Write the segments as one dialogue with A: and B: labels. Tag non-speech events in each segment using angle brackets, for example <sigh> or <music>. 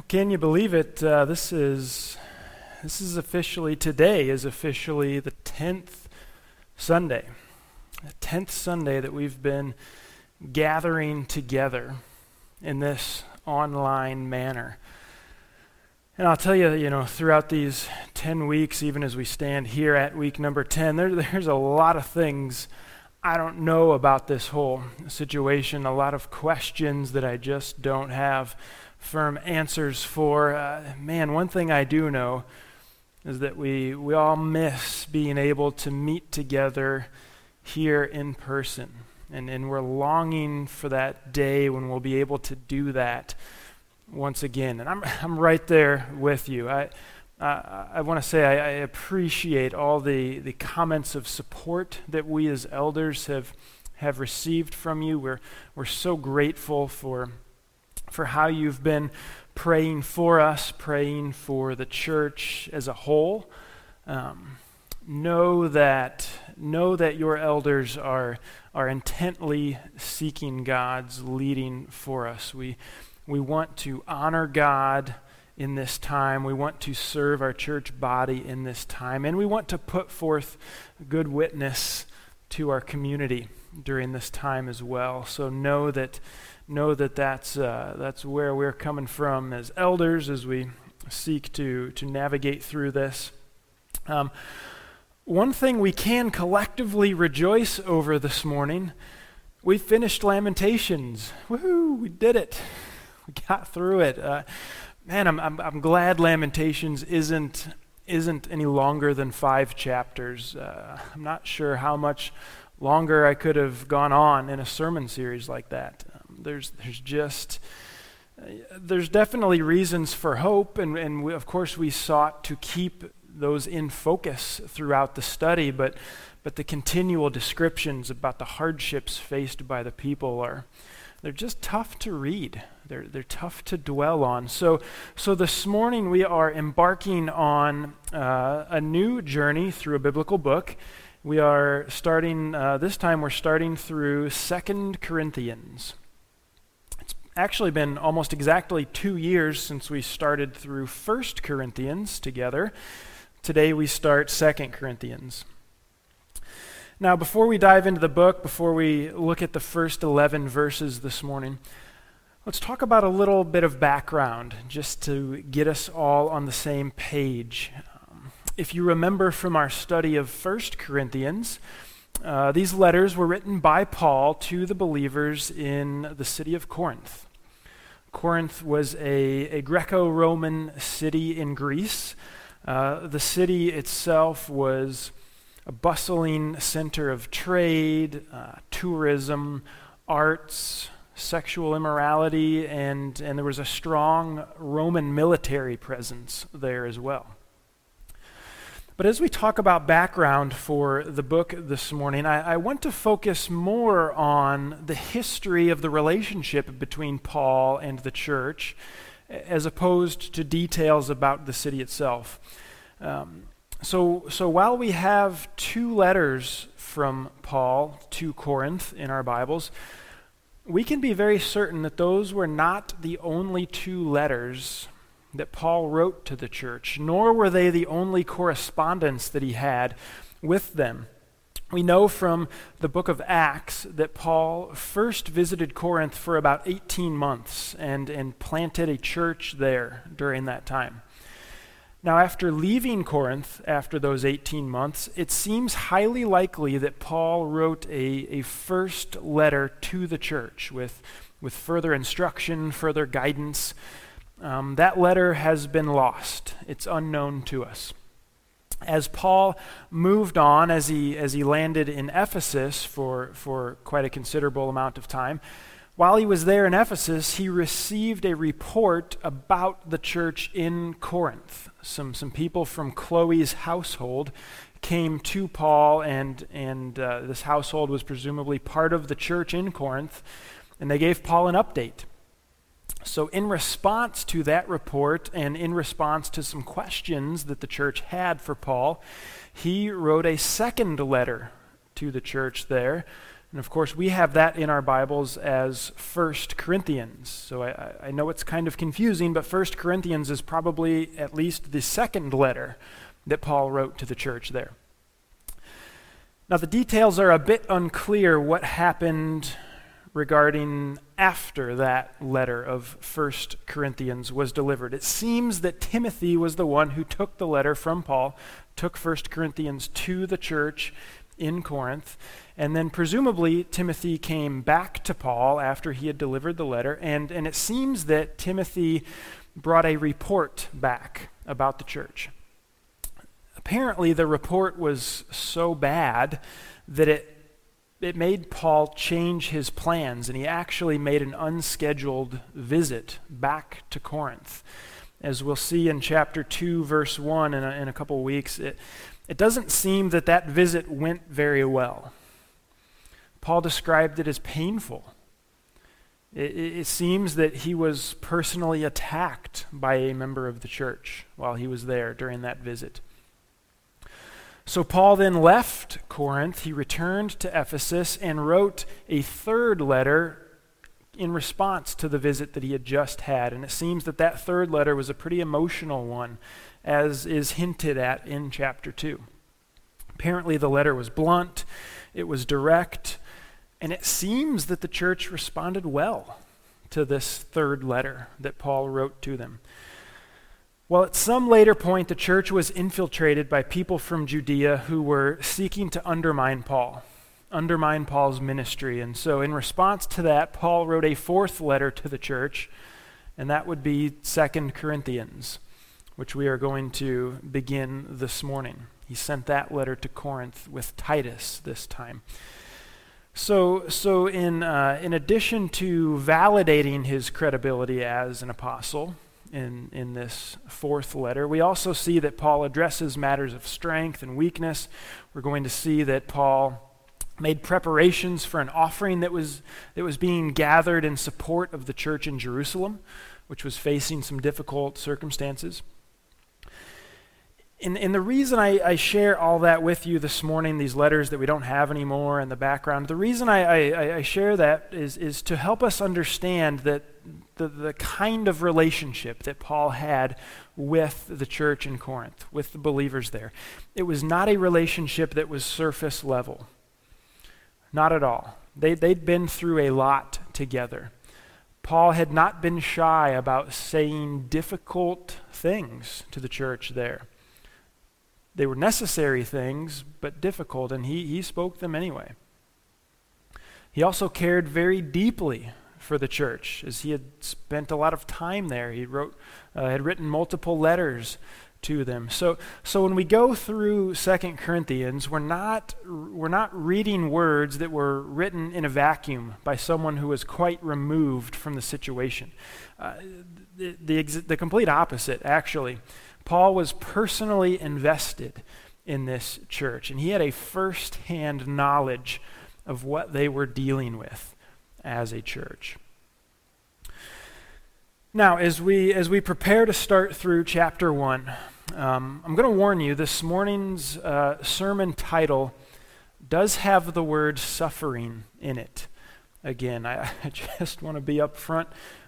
A: Well, can you believe it? Uh, this is this is officially today is officially the tenth Sunday, the tenth Sunday that we've been gathering together in this online manner. And I'll tell you, you know, throughout these 10 weeks, even as we stand here at week number 10, there, <laughs> there's a lot of things I don't know about this whole situation, a lot of questions that I just don't have firm answers for. Uh, man, one thing I do know is that we, we all miss being able to meet together here in person. And, and we're longing for that day when we'll be able to do that once again. And I'm, I'm right there with you. I, uh, I want to say I, I, appreciate all the, the comments of support that we as elders have, have received from you. We're, we're so grateful for for how you've been praying for us, praying for the church as a whole. Um, know that know that your elders are are intently seeking God's leading for us. We we want to honor God in this time. We want to serve our church body in this time, and we want to put forth good witness to our community during this time as well. So know that know that that's, uh, that's where we're coming from as elders as we seek to, to navigate through this. Um, one thing we can collectively rejoice over this morning we finished Lamentations. Woohoo, we did it. <laughs> We got through it. Uh, man, I'm, I'm, I'm glad Lamentations isn't, isn't any longer than five chapters. Uh, I'm not sure how much longer I could have gone on in a sermon series like that there's, there's just, there's definitely reasons for hope, and, and we, of course we sought to keep those in focus throughout the study, but, but the continual descriptions about the hardships faced by the people are, they're just tough to read. They're, they're tough to dwell on. So, so this morning we are embarking on uh, a new journey through a biblical book. We are starting, uh, this time we're starting through Second Corinthians actually been almost exactly two years since we started through First Corinthians together. Today we start Second Corinthians. Now, before we dive into the book, before we look at the first 11 verses this morning, let's talk about a little bit of background just to get us all on the same page. Um, if you remember from our study of First Corinthians, uh, these letters were written by Paul to the believers in the city of Corinth. Corinth was a, a Greco Roman city in Greece. Uh, the city itself was a bustling center of trade, uh, tourism, arts, sexual immorality, and, and there was a strong Roman military presence there as well. But as we talk about background for the book this morning, I, I, want to focus more on the history of the relationship between Paul and the church, as opposed to details about the city itself. Um, so, so while we have two letters from Paul to Corinth in our Bibles, we can be very certain that those were not the only two letters that Paul wrote to the church, nor were they the only correspondence that he had with them. We know from the book of Acts that Paul first visited Corinth for about 18 months and, and planted a church there during that time. Now, after leaving Corinth after those 18 months, it seems highly likely that Paul wrote a, a first letter to the church with, with further instruction, further guidance, um, that letter has been lost, it's unknown to us. As Paul moved on, as he, as he landed in Ephesus for, for quite a considerable amount of time, while he was there in Ephesus, he received a report about the church in Corinth. Some, some people from Chloe's household came to Paul, and, and uh, this household was presumably part of the church in Corinth, and they gave Paul an update. So, in response to that report and in response to some questions that the church had for Paul, he wrote a second letter to the church there And of course, we have that in our Bibles as 1 Corinthians. So I, I know it's kind of confusing, but 1 Corinthians is probably at least the second letter that Paul wrote to the church there. Now, the details are a bit unclear what happened regarding after that letter of 1 Corinthians was delivered. It seems that Timothy was the one who took the letter from Paul, took 1 Corinthians to the church in Corinth, and then presumably Timothy came back to Paul after he had delivered the letter, and, and it seems that Timothy brought a report back about the church. Apparently, the report was so bad that it it made Paul change his plans, and he actually made an unscheduled visit back to Corinth. As we'll see in chapter 2, verse 1 in a, in a couple weeks, it, it doesn't seem that that visit went very well. Paul described it as painful. It, it, seems that he was personally attacked by a member of the church while he was there during that visit. So Paul then left Corinth. He returned to Ephesus and wrote a third letter in response to the visit that he had just had. And it seems that that third letter was a pretty emotional one, as is hinted at in chapter 2. Apparently, the letter was blunt, it was direct, and it seems that the church responded well to this third letter that Paul wrote to them. Well, at some later point, the church was infiltrated by people from Judea who were seeking to undermine Paul, undermine Paul's ministry. And so, in response to that, Paul wrote a fourth letter to the church, and that would be Second Corinthians, which we are going to begin this morning. He sent that letter to Corinth with Titus this time. So, so in, uh, in addition to validating his credibility as an apostle, in, in this fourth letter. We also see that Paul addresses matters of strength and weakness. We're going to see that Paul made preparations for an offering that was, that was being gathered in support of the church in Jerusalem, which was facing some difficult circumstances. And, and the reason I, I, share all that with you this morning, these letters that we don't have anymore in the background, the reason I, I, I share that is, is to help us understand that the, the kind of relationship that Paul had with the church in Corinth, with the believers there. It was not a relationship that was surface level. Not at all. They, they'd been through a lot together. Paul had not been shy about saying difficult things to the church there. They were necessary things, but difficult, and he, he spoke them anyway. He also cared very deeply for the church, as he had spent a lot of time there. He wrote, uh, had written multiple letters to them. So, so when we go through Second Corinthians, we're not, we're not reading words that were written in a vacuum by someone who was quite removed from the situation. Uh, the, the, the complete opposite, actually. Paul was personally invested in this church, and he had a first hand knowledge of what they were dealing with as a church. Now, as we, as we prepare to start through chapter 1, um, I'm going to warn you this morning's uh, sermon title does have the word suffering in it. Again, I, <laughs> I just want to be upfront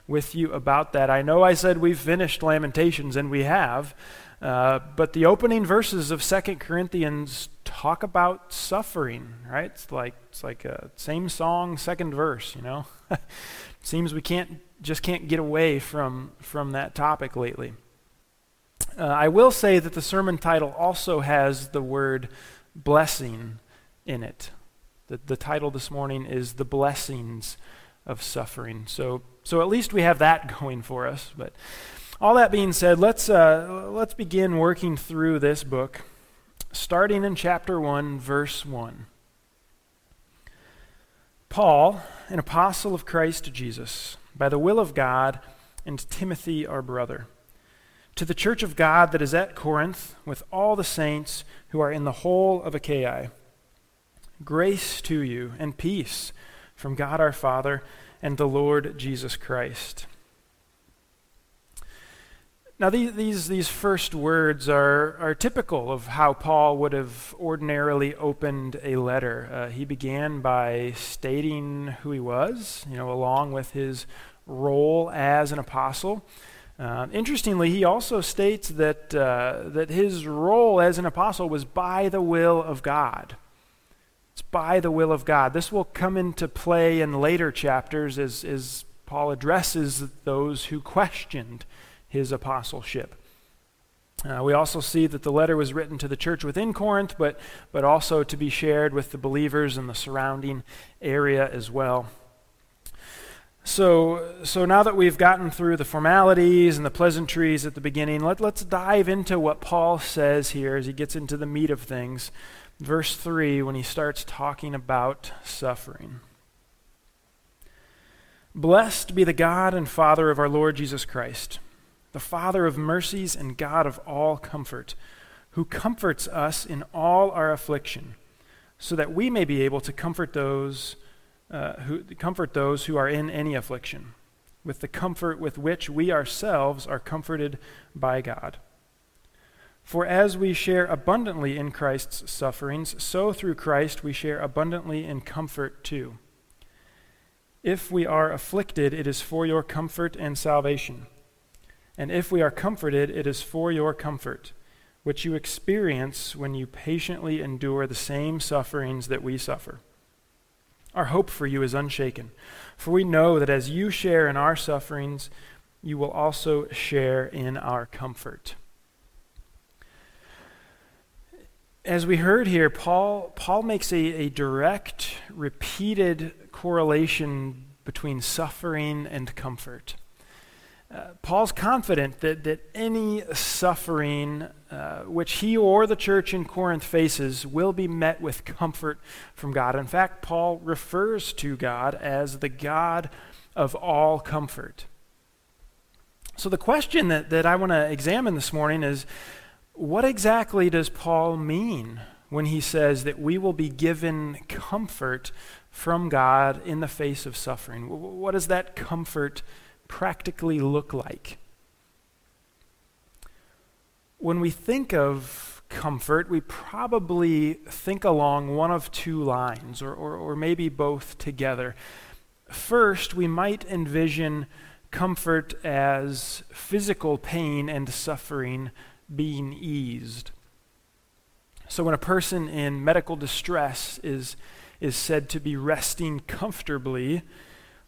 A: with you about that. I know I said we've finished Lamentations, and we have, uh, but the opening verses of Second Corinthians talk about suffering, right? It's like it's like a same song, second verse, you know. <laughs> Seems we can't just can't get away from from that topic lately. Uh, I will say that the sermon title also has the word blessing in it. The, the title this morning is The Blessings of Suffering. So, so at least we have that <laughs> going for us. But all that being said, let's, uh, let's begin working through this book, starting in chapter 1, verse 1. Paul, an apostle of Christ Jesus, by the will of God, and Timothy, our brother, to the church of God that is at Corinth, with all the saints who are in the whole of Achaia. Grace to you and peace from God our Father and the Lord Jesus Christ. Now, these, these, these first words are, are typical of how Paul would have ordinarily opened a letter. Uh, he began by stating who he was, you know, along with his role as an apostle. Uh, interestingly, he also states that, uh, that his role as an apostle was by the will of God. It's by the will of God. This will come into play in later chapters as, as Paul addresses those who questioned his apostleship. Uh, we also see that the letter was written to the church within Corinth, but, but also to be shared with the believers in the surrounding area as well. So, so now that we've gotten through the formalities and the pleasantries at the beginning, let, let's dive into what Paul says here as he gets into the meat of things. Verse 3, when he starts talking about suffering. Blessed be the God and Father of our Lord Jesus Christ the Father of mercies and God of all comfort, who comforts us in all our affliction, so that we may be able to comfort those uh, who comfort those who are in any affliction, with the comfort with which we ourselves are comforted by God. For as we share abundantly in Christ's sufferings, so through Christ we share abundantly in comfort too. If we are afflicted, it is for your comfort and salvation. And if we are comforted, it is for your comfort, which you experience when you patiently endure the same sufferings that we suffer. Our hope for you is unshaken, for we know that as you share in our sufferings, you will also share in our comfort. As we heard here, Paul, Paul makes a, a direct, repeated correlation between suffering and comfort. Uh, Paul's confident that, that any suffering uh, which he or the church in Corinth faces will be met with comfort from God. In fact, Paul refers to God as the God of all comfort. So, the question that, that I want to examine this morning is what exactly does Paul mean when he says that we will be given comfort from God in the face of suffering? What does that comfort practically look like? When we think of comfort, we probably think along one of two lines, or, or, or maybe both together. First, we might envision comfort as physical pain and suffering being eased. So, when a person in medical distress is, is said to be resting comfortably,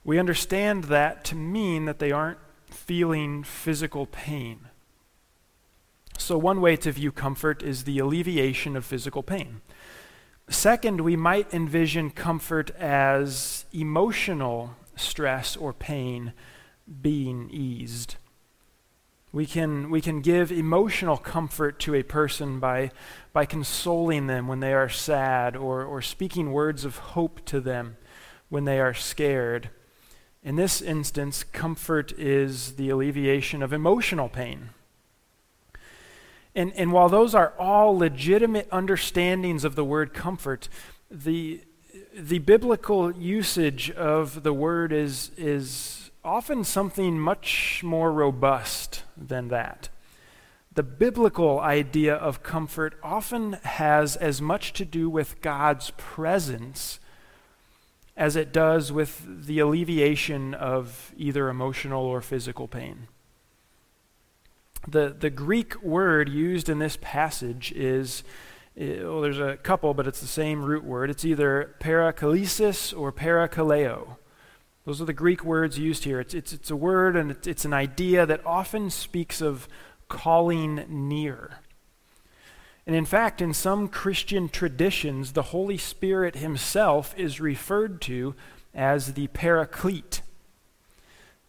A: we understand that to mean that they aren't feeling physical pain. So, one way to view comfort is the alleviation of physical pain. Second, we might envision comfort as emotional stress or pain being eased. We can, we can give emotional comfort to a person by, by consoling them when they are sad or, or speaking words of hope to them when they are scared. In this instance, comfort is the alleviation of emotional pain. And, and while those are all legitimate understandings of the word comfort, the, the biblical usage of the word is, is often something much more robust than that. The biblical idea of comfort often has as much to do with God's presence as it does with the alleviation of either emotional or physical pain. The, the Greek word used in this passage is, eh, well, there's a couple, but it's the same root word. It's either paraklesis or parakaleo. Those are the Greek words used here. It's, it's, it's a word and it's, it's an idea that often speaks of calling near. And in fact, in some Christian traditions, the Holy Spirit himself is referred to as the Paraclete.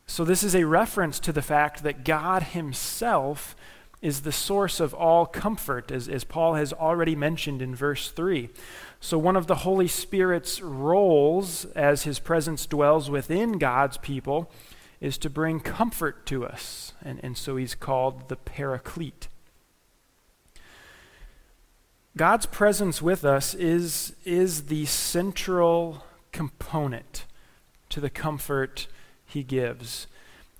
A: So, this is a reference to the fact that God himself is the source of all comfort, as, as Paul has already mentioned in verse 3. So, one of the Holy Spirit's roles as his presence dwells within God's people is to bring comfort to us. And, and so, he's called the Paraclete. God's presence with us is, is the central component to the comfort he gives.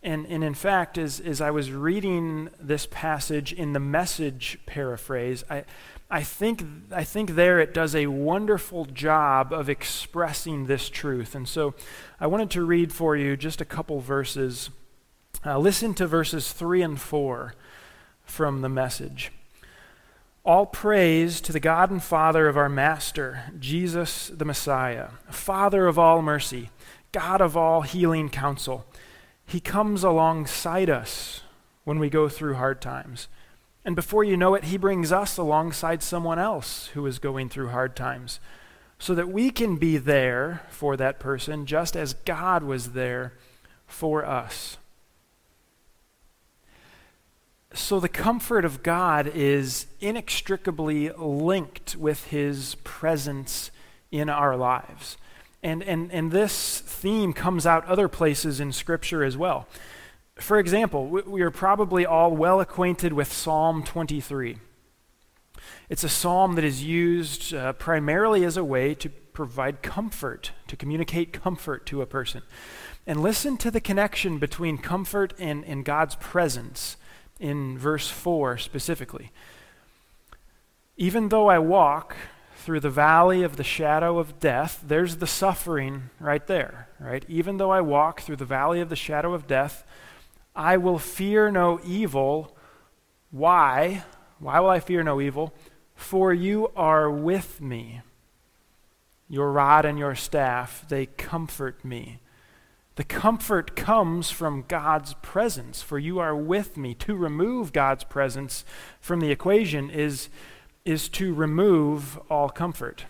A: And, and in fact, as, as I was reading this passage in the message paraphrase, I, I, think, I think there it does a wonderful job of expressing this truth. And so I wanted to read for you just a couple verses. Uh, listen to verses 3 and 4 from the message. All praise to the God and Father of our Master, Jesus the Messiah, Father of all mercy, God of all healing counsel. He comes alongside us when we go through hard times. And before you know it, He brings us alongside someone else who is going through hard times so that we can be there for that person just as God was there for us. So the comfort of God is inextricably linked with his presence in our lives. And, and, and this theme comes out other places in Scripture as well. For example, we, are probably all well acquainted with Psalm 23. It's a psalm that is used uh, primarily as a way to provide comfort, to communicate comfort to a person. And listen to the connection between comfort and, and God's presence in verse 4 specifically. Even though I walk through the valley of the shadow of death, there's the suffering right there, right? Even though I walk through the valley of the shadow of death, I will fear no evil. Why? Why will I fear no evil? For you are with me. Your rod and your staff, they comfort me. The comfort comes from God's presence, for you are with me. To remove God's presence from the equation is, is to remove all comfort.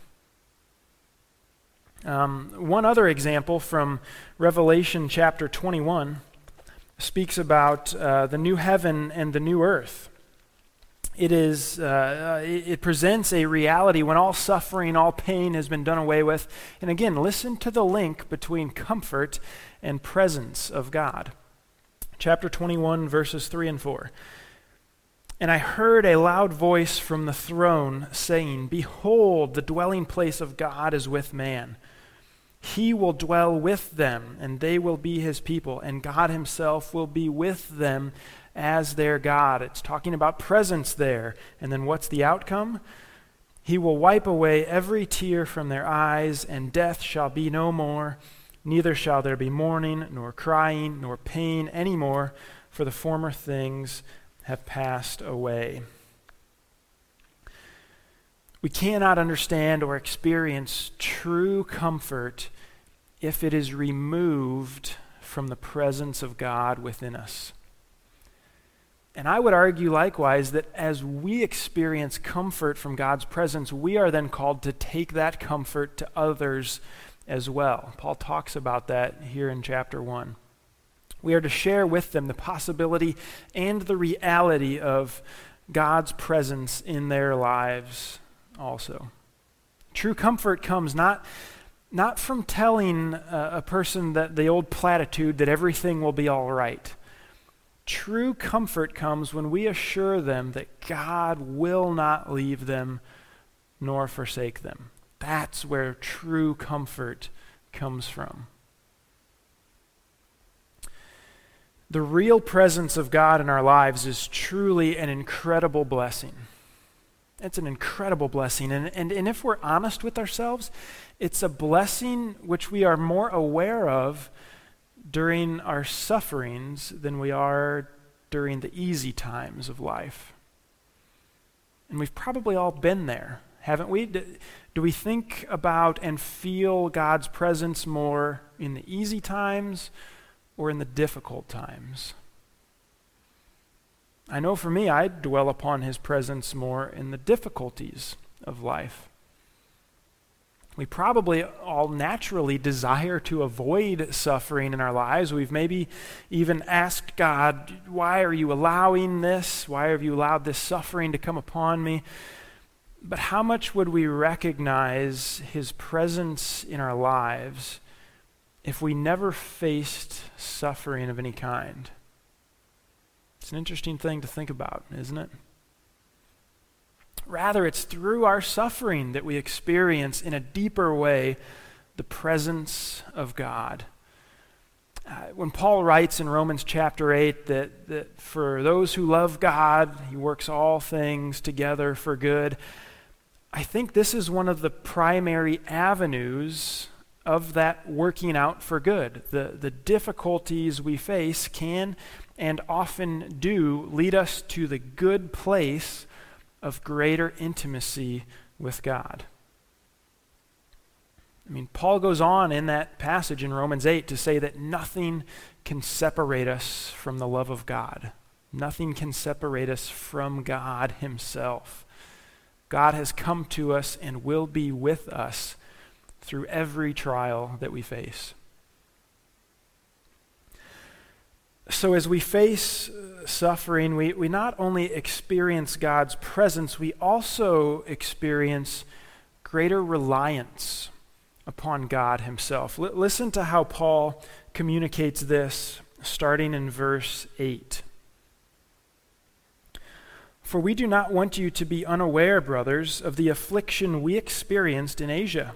A: Um, one other example from Revelation chapter 21 speaks about uh, the new heaven and the new earth it is uh, it presents a reality when all suffering all pain has been done away with. And again listen to the link between comfort and presence of god. Chapter 21 verses 3 and 4 and i heard a loud voice from the throne saying behold the dwelling place of god is with man. He will dwell with them and they will be his people and god himself will be with them as their God. It's talking about presence there. And then what's the outcome? He will wipe away every tear from their eyes, and death shall be no more. Neither shall there be mourning, nor crying, nor pain any more, for the former things have passed away. We cannot understand or experience true comfort if it is removed from the presence of God within us. And I would argue likewise that as we experience comfort from God's presence, we are then called to take that comfort to others as well. Paul talks about that here in chapter 1. We are to share with them the possibility and the reality of God's presence in their lives also. True comfort comes not, not from telling a, a person that the old platitude that everything will be all right True comfort comes when we assure them that God will not leave them nor forsake them. That's where true comfort comes from. The real presence of God in our lives is truly an incredible blessing. It's an incredible blessing. And, and, and if we're honest with ourselves, it's a blessing which we are more aware of during our sufferings than we are during the easy times of life. And we've probably all been there, haven't we? Do, we think about and feel God's presence more in the easy times or in the difficult times? I know for me, I dwell upon his presence more in the difficulties of life. We probably all naturally desire to avoid suffering in our lives. We've maybe even asked God, Why are you allowing this? Why have you allowed this suffering to come upon me? But how much would we recognize His presence in our lives if we never faced suffering of any kind? It's an interesting thing to think about, isn't it? Rather, it's through our suffering that we experience in a deeper way the presence of God. Uh, when Paul writes in Romans chapter 8 that, that for those who love God, he works all things together for good, I think this is one of the primary avenues of that working out for good. The, the difficulties we face can and often do lead us to the good place of greater intimacy with God. I mean, Paul goes on in that passage in Romans 8 to say that nothing can separate us from the love of God. Nothing can separate us from God Himself. God has come to us and will be with us through every trial that we face. So, as we face suffering, we, we not only experience God's presence, we also experience greater reliance upon God Himself. L- listen to how Paul communicates this starting in verse 8. For we do not want you to be unaware, brothers, of the affliction we experienced in Asia.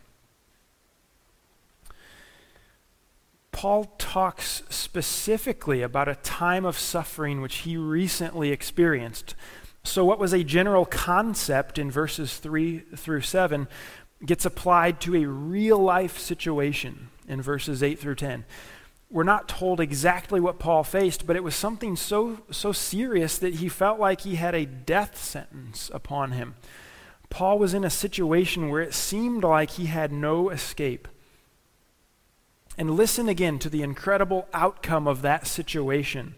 A: Paul talks specifically about a time of suffering which he recently experienced. So, what was a general concept in verses 3 through 7 gets applied to a real life situation in verses 8 through 10. We're not told exactly what Paul faced, but it was something so, so serious that he felt like he had a death sentence upon him. Paul was in a situation where it seemed like he had no escape. And listen again to the incredible outcome of that situation,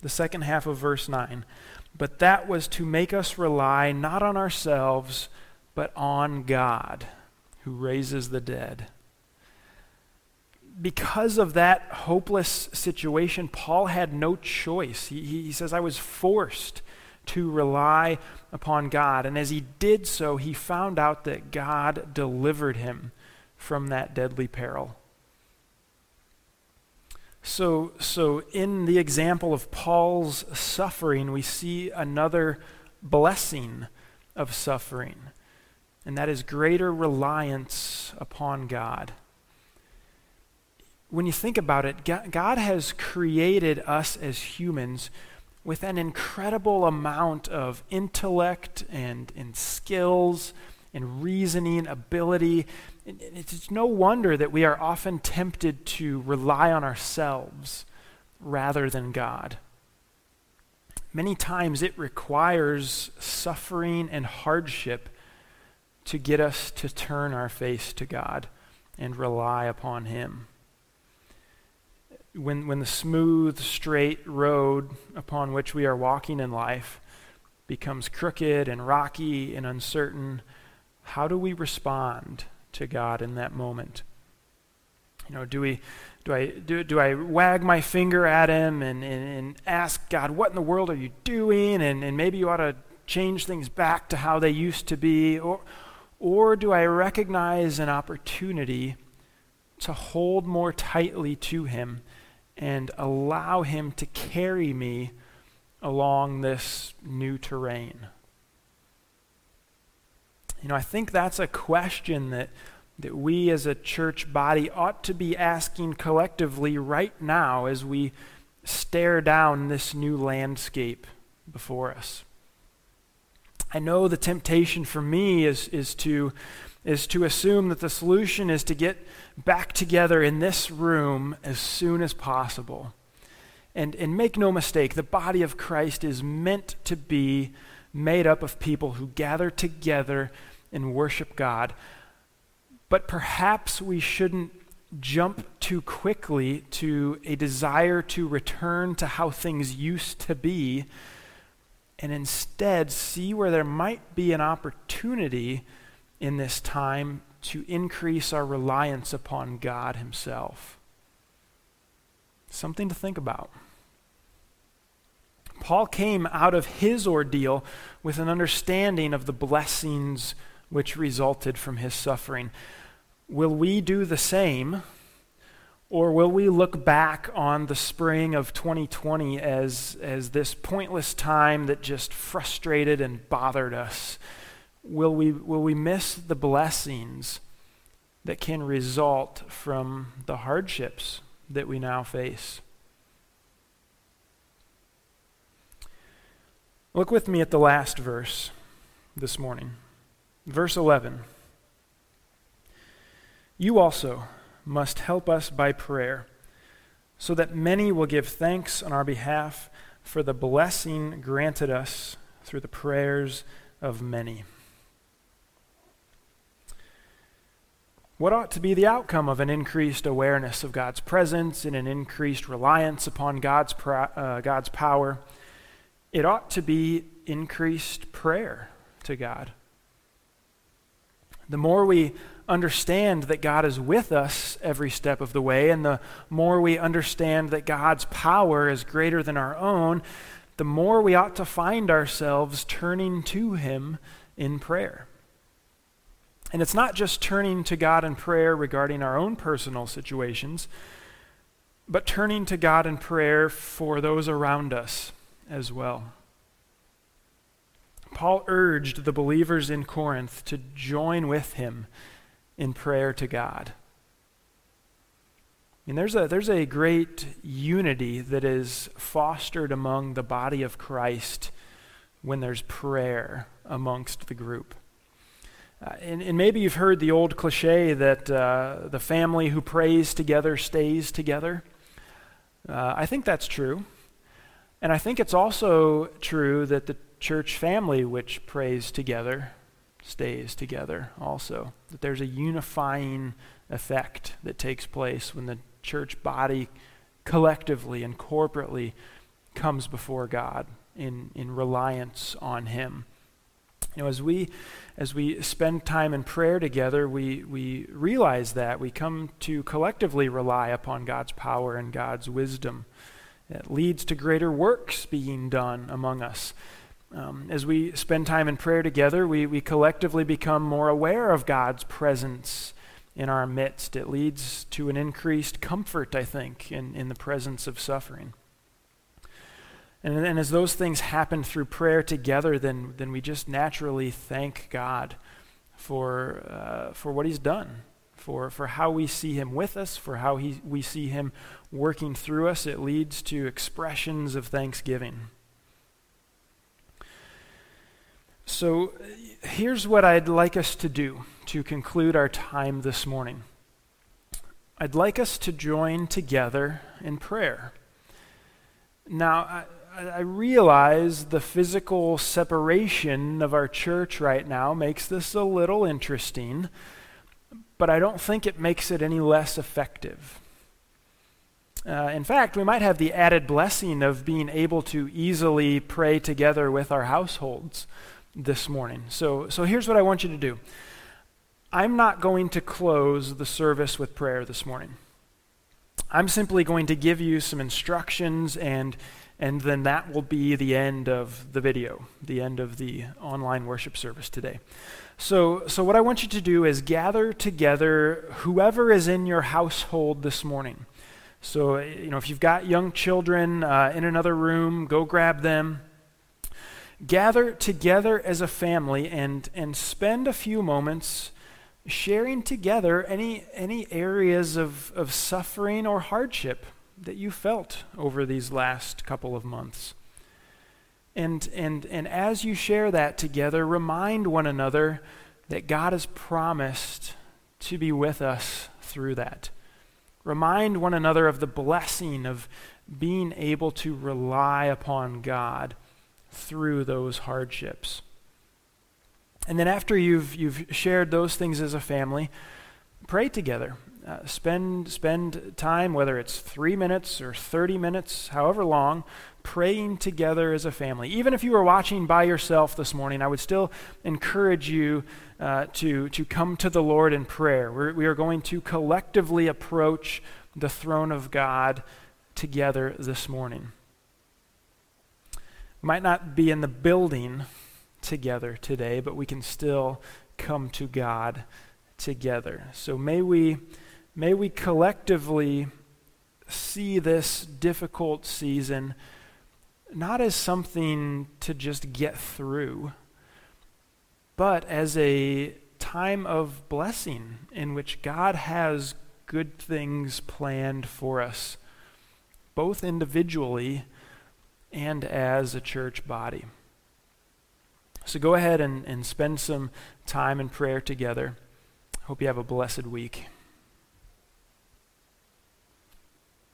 A: the second half of verse 9. But that was to make us rely not on ourselves, but on God who raises the dead. Because of that hopeless situation, Paul had no choice. He, he says, I was forced to rely upon God. And as he did so, he found out that God delivered him from that deadly peril. So, so in the example of Paul's suffering, we see another blessing of suffering and that is greater reliance upon God. When you think about it, God has created us as humans with an incredible amount of intellect and, and skills and reasoning ability. It's no wonder that we are often tempted to rely on ourselves rather than God. Many times it requires suffering and hardship to get us to turn our face to God and rely upon Him. When, when the smooth, straight road upon which we are walking in life becomes crooked and rocky and uncertain, how do we respond to God in that moment? You know, do we do I do, do I wag my finger at him and, and, and ask God, what in the world are you doing? And, and maybe you ought to change things back to how they used to be. Or, or do I recognize an opportunity to hold more tightly to Him and allow Him to carry me along this new terrain? You know, I think that's a question that, that we as a church body ought to be asking collectively right now as we stare down this new landscape before us. I know the temptation for me is, is, to, is to assume that the solution is to get back together in this room as soon as possible. And, and make no mistake, the body of Christ is meant to be made up of people who gather together and worship God. But perhaps we shouldn't jump too quickly to a desire to return to how things used to be and instead see where there might be an opportunity in this time to increase our reliance upon God Himself. Something to think about. Paul came out of his ordeal with an understanding of the blessings which resulted from his suffering. Will we do the same? Or will we look back on the spring of 2020 as, as this pointless time that just frustrated and bothered us? Will we, will we miss the blessings that can result from the hardships that we now face? Look with me at the last verse this morning. Verse 11. You also must help us by prayer, so that many will give thanks on our behalf for the blessing granted us through the prayers of many. What ought to be the outcome of an increased awareness of God's presence and an increased reliance upon God's, uh, God's power? It ought to be increased prayer to God. The more we understand that God is with us every step of the way, and the more we understand that God's power is greater than our own, the more we ought to find ourselves turning to Him in prayer. And it's not just turning to God in prayer regarding our own personal situations, but turning to God in prayer for those around us as well. Paul urged the believers in Corinth to join with him in prayer to God. And there's a, there's a great unity that is fostered among the body of Christ when there's prayer amongst the group. Uh, and, and, maybe you've heard the old cliche that uh, the family who prays together stays together. Uh, I think that's true. And I think it's also true that the church family which prays together stays together also. That there's a unifying effect that takes place when the church body collectively and corporately comes before God in, in reliance on Him. You know, as we as we spend time in prayer together, we, we realize that. We come to collectively rely upon God's power and God's wisdom. It leads to greater works being done among us. Um, as we spend time in prayer together, we, we collectively become more aware of God's presence in our midst. It leads to an increased comfort, I think, in, in the presence of suffering. And, and as those things happen through prayer together, then, then we just naturally thank God for, uh, for what He's done, for, for how we see Him with us, for how he, we see Him working through us. It leads to expressions of thanksgiving. So here's what I'd like us to do to conclude our time this morning. I'd like us to join together in prayer. Now, I, I, realize the physical separation of our church right now makes this a little interesting, but I don't think it makes it any less effective. Uh, in fact, we might have the added blessing of being able to easily pray together with our households this morning. So, so here's what I want you to do I'm not going to close the service with prayer this morning. I'm simply going to give you some instructions, and, and then that will be the end of the video, the end of the online worship service today. So, so what I want you to do is gather together whoever is in your household this morning. So, you know, if you've got young children uh, in another room, go grab them gather together as a family and, and spend a few moments sharing together any, any areas of, of suffering or hardship that you felt over these last couple of months. And, and, and as you share that together, remind one another that God has promised to be with us through that. Remind one another of the blessing of being able to rely upon God through those hardships. And then after you've, you've shared those things as a family, pray together. Uh, spend, spend time, whether it's three minutes or 30 minutes, however long, praying together as a family. Even if you were watching by yourself this morning, I would still encourage you uh, to, to come to the Lord in prayer. We're, we are going to collectively approach the throne of God together this morning. Might not be in the building together today, but we can still come to God together. So may we may we collectively see this difficult season not as something to just get through, but as a time of blessing in which God has good things planned for us, both individually and as a church body. So go ahead and, and spend some time in prayer together. Hope you have a blessed week.